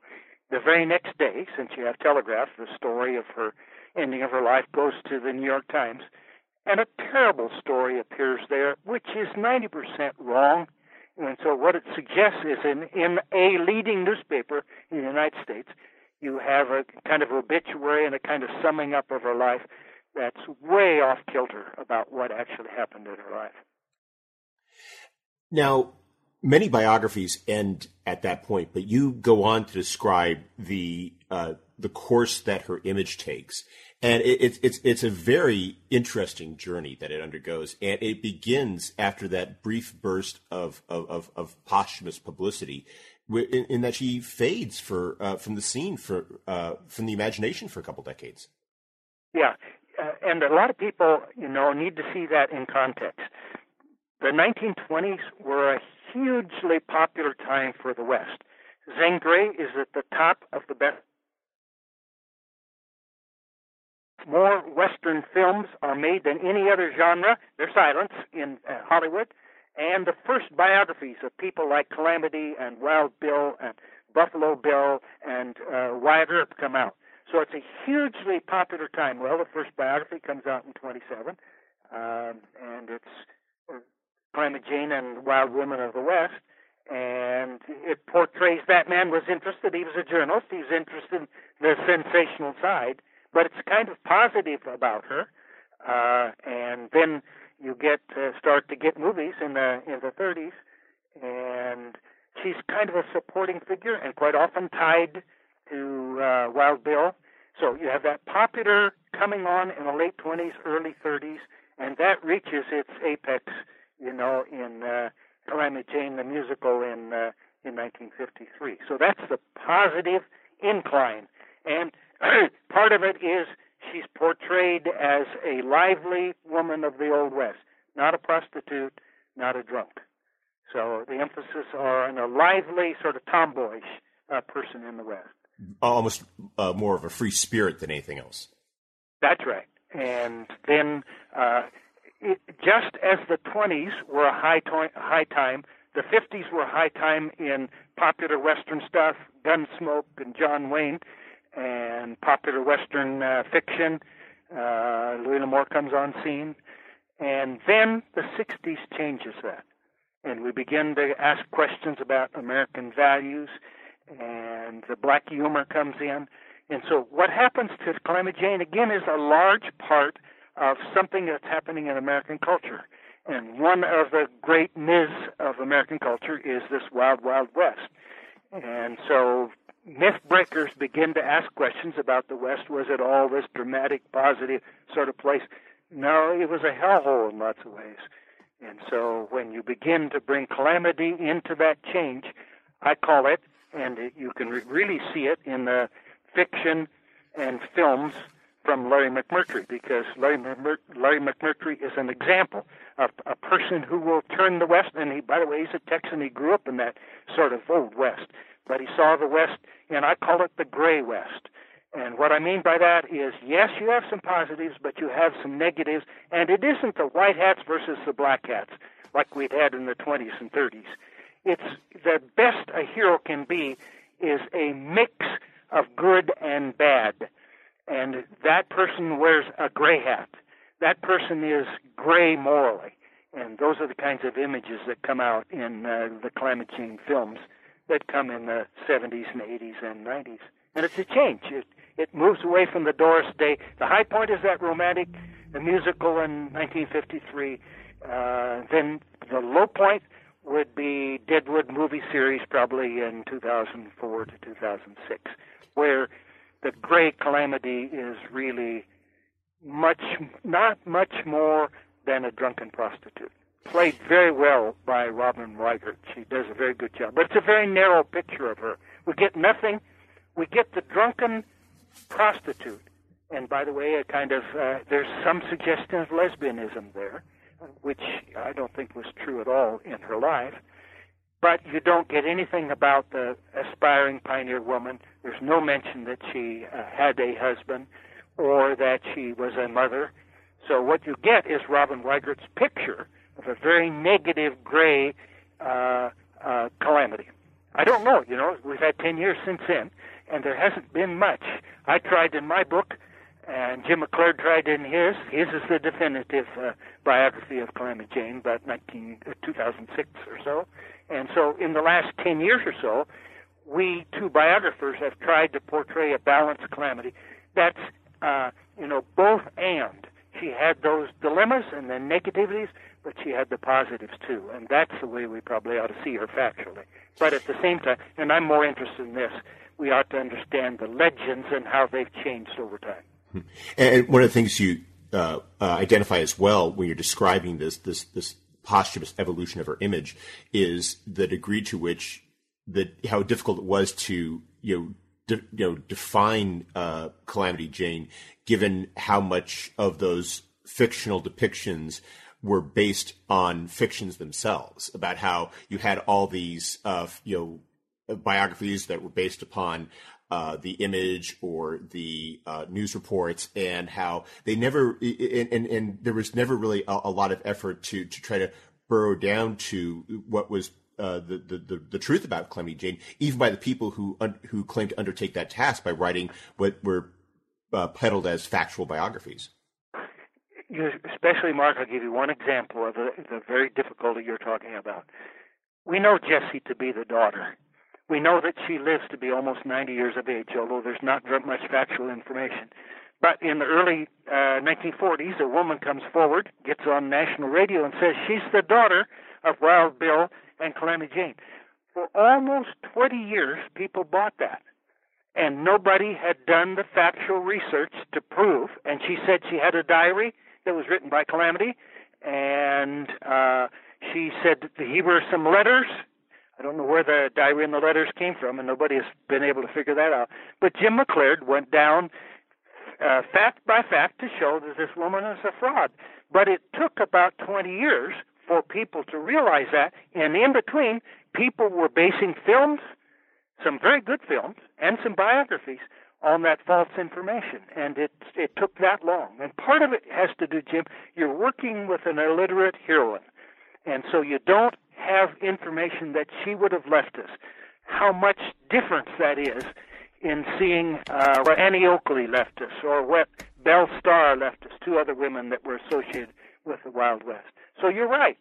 The very next day, since you have Telegraph, the story of her ending of her life goes to the New York Times and a terrible story appears there, which is 90% wrong. And so what it suggests is in, in a leading newspaper in the United States, you have a kind of obituary and a kind of summing up of her life that's way off kilter about what actually happened in her life. Now, many biographies end at that point, but you go on to describe the uh, the course that her image takes, and it, it's it's it's a very interesting journey that it undergoes, and it begins after that brief burst of of, of, of posthumous publicity, in, in, that she fades for uh, from the scene for uh, from the imagination for a couple decades. Yeah, uh, and a lot of people, you know, need to see that in context. The 1920s were a hugely popular time for the West. Zane Grey is at the top of the best. More Western films are made than any other genre. They're silence in uh, Hollywood. And the first biographies of people like Calamity and Wild Bill and Buffalo Bill and uh, Wyatt Earp come out. So it's a hugely popular time. Well, the first biography comes out in 27, um, and it's uh, Calamity Jane and Wild Women of the West. And it portrays that man was interested. He was a journalist. He was interested in the sensational side, but it's kind of positive about her. Uh, and then you get uh, start to get movies in the in the 30s, and she's kind of a supporting figure and quite often tied to uh, Wild Bill. So you have that popular coming on in the late 20s, early 30s, and that reaches its apex, you know, in uh, Calamity Jane the musical in uh, in 1953. So that's the positive incline, and part of it is she's portrayed as a lively woman of the Old West, not a prostitute, not a drunk. So the emphasis are on a lively, sort of tomboyish uh, person in the West. Almost uh, more of a free spirit than anything else. That's right. And then, uh, it, just as the 20s were a high, to- high time, the 50s were a high time in popular Western stuff, Gunsmoke and John Wayne and popular Western uh, fiction. Uh, Louis L'Amour comes on scene, and then the '60s changes that. and we begin to ask questions about American values, and the black humor comes in. And so, what happens to Calamity Jane again is a large part of something that's happening in American culture. And one of the great myths of American culture is this wild, wild West. And so, myth breakers begin to ask questions about the West. Was it all this dramatic, positive sort of place? No, it was a hellhole in lots of ways. And so when you begin to bring calamity into that change, I call it, and it, you can re- really see it in the fiction and films from Larry McMurtry, because Larry, McMur- Larry McMurtry is an example of a person who will turn the West. And he, by the way, he's a Texan. He grew up in that sort of old West, but he saw the West, and I call it the gray West. And what I mean by that is, yes, you have some positives, but you have some negatives, and it isn't the white hats versus the black hats like we'd had in the 20s and 30s. It's the best a hero can be is a mix of good and bad. And that person wears a gray hat. That person is gray morally. And those are the kinds of images that come out in uh, the Calamity Jane films that come in the 70s and 80s and 90s. And it's a change. It, it moves away from the Doris Day. The high point is that romantic musical in 1953. Uh, then the low point would be Deadwood movie series, probably in 2004 to 2006, where the great calamity is really much, not much more than a drunken prostitute. Played very well by Robin Weigert. She does a very good job. But it's a very narrow picture of her. We get nothing. We get the drunken prostitute. And by the way, a kind of uh, there's some suggestion of lesbianism there, which I don't think was true at all in her life. But you don't get anything about the aspiring pioneer woman. There's no mention that she uh, had a husband or that she was a mother. So what you get is Robin Weigert's picture of a very negative, gray uh, uh, calamity. I don't know. You know, we've had ten years since then, and there hasn't been much. I tried in my book, and Jim McLaird tried in his. His is the definitive uh, biography of Calamity Jane, about 19, uh, 2006 or so. And so, in the last 10 years or so, we two biographers have tried to portray a balanced calamity that's, uh, you know, both and. She had those dilemmas and the negativities, but she had the positives too. And that's the way we probably ought to see her factually. But at the same time, and I'm more interested in this, we ought to understand the legends and how they've changed over time. Hmm. And one of the things you uh, uh, identify as well when you're describing this this this posthumous evolution of her image is the degree to which the how difficult it was to you know de, you know define uh, Calamity Jane, given how much of those fictional depictions were based on fictions themselves about how you had all these uh, you know biographies that were based upon uh, the image or the uh, news reports and how they never and, and, and there was never really a, a, lot of effort to to try to burrow down to what was uh, the, the, the truth about Calamity Jane, even by the people who un, who claimed to undertake that task by writing what were uh, peddled as factual biographies. Especially, Mark, I'll give you one example of the, the very difficulty you're talking about. We know Jessie to be the daughter we know that she lives to be almost 90 years of age, although there's not much factual information. But in the early uh, 1940s, a woman comes forward, gets on national radio, and says she's the daughter of Wild Bill and Calamity Jane. For almost 20 years, people bought that. And nobody had done the factual research to prove. And she said she had a diary that was written by Calamity. And uh, she said here were some letters I don't know where the diary and the letters came from, and nobody has been able to figure that out. But Jim McLaird went down uh, fact by fact to show that this woman is a fraud. But it took about 20 years for people to realize that, and in between, people were basing films, some very good films, and some biographies on that false information, and it it took that long. And part of it has to do, Jim, you're working with an illiterate heroine, and so you don't have information that she would have left us. How much difference that is in seeing uh, what Annie Oakley left us or what Belle Starr left us, two other women that were associated with the Wild West. So you're right.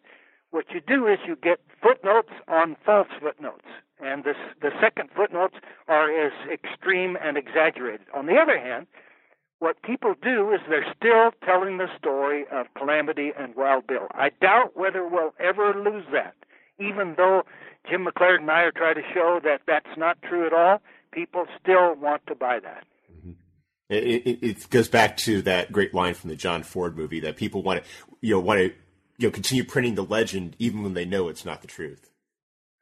What you do is you get footnotes on false footnotes. And this, the second footnotes are as extreme and exaggerated. On the other hand, what people do is they're still telling the story of Calamity and Wild Bill. I doubt whether we'll ever lose that. Even though Jim McLaird and I are trying to show that that's not true at all, people still want to buy that. Mm-hmm. It, it, it, goes back to that great line from the John Ford movie that people want to, you know, want to, you know, continue printing the legend even when they know it's not the truth.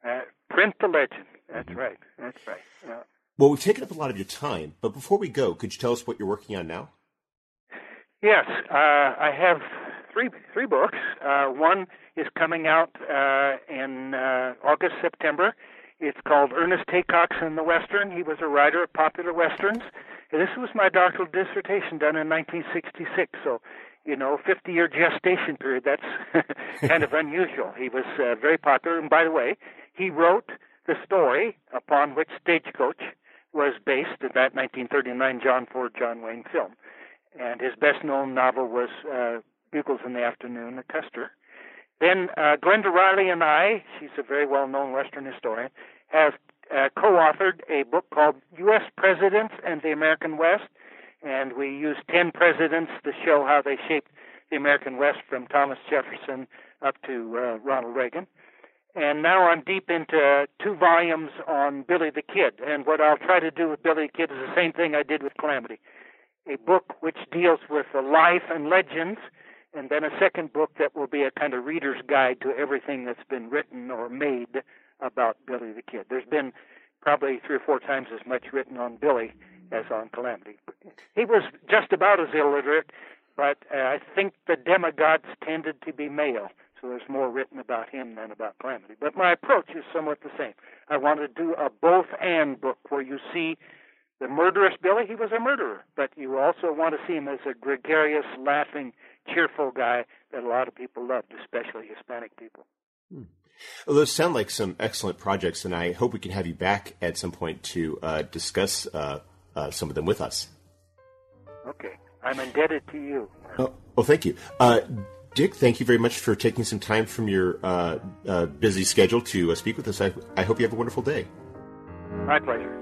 Uh, print the legend. That's mm-hmm. right. That's right. Yeah. Well, we've taken up a lot of your time, but before we go, could you tell us what you're working on now? Yes, uh, I have three three books. Uh, one is coming out uh, in uh, August September. It's called Ernest Haycox and the Western. He was a writer of popular westerns. And this was my doctoral dissertation done in 1966. So, you know, 50 year gestation period. That's kind of unusual. He was uh, very popular. And by the way, he wrote the story upon which Stagecoach was based in that 1939 John Ford John Wayne film. And his best known novel was uh, Bugles in the Afternoon, a Custer. Then uh, Glenda Riley and I, she's a very well known Western historian, have uh, co authored a book called U.S. Presidents and the American West. And we use 10 presidents to show how they shaped the American West from Thomas Jefferson up to uh, Ronald Reagan. And now I'm deep into two volumes on Billy the Kid. And what I'll try to do with Billy the Kid is the same thing I did with Calamity a book which deals with the life and legends, and then a second book that will be a kind of reader's guide to everything that's been written or made about Billy the Kid. There's been probably three or four times as much written on Billy as on Calamity. He was just about as illiterate, but uh, I think the demigods tended to be male. So there's more written about him than about Calamity. But my approach is somewhat the same. I want to do a both and book where you see the murderous Billy, he was a murderer, but you also want to see him as a gregarious, laughing, cheerful guy that a lot of people loved, especially Hispanic people. Hmm. Well, those sound like some excellent projects, and I hope we can have you back at some point to uh, discuss uh, uh, some of them with us. Okay. I'm indebted to you. Oh, well, thank you. Uh, Dick, thank you very much for taking some time from your uh, uh, busy schedule to speak with us. I, I hope you have a wonderful day. My pleasure.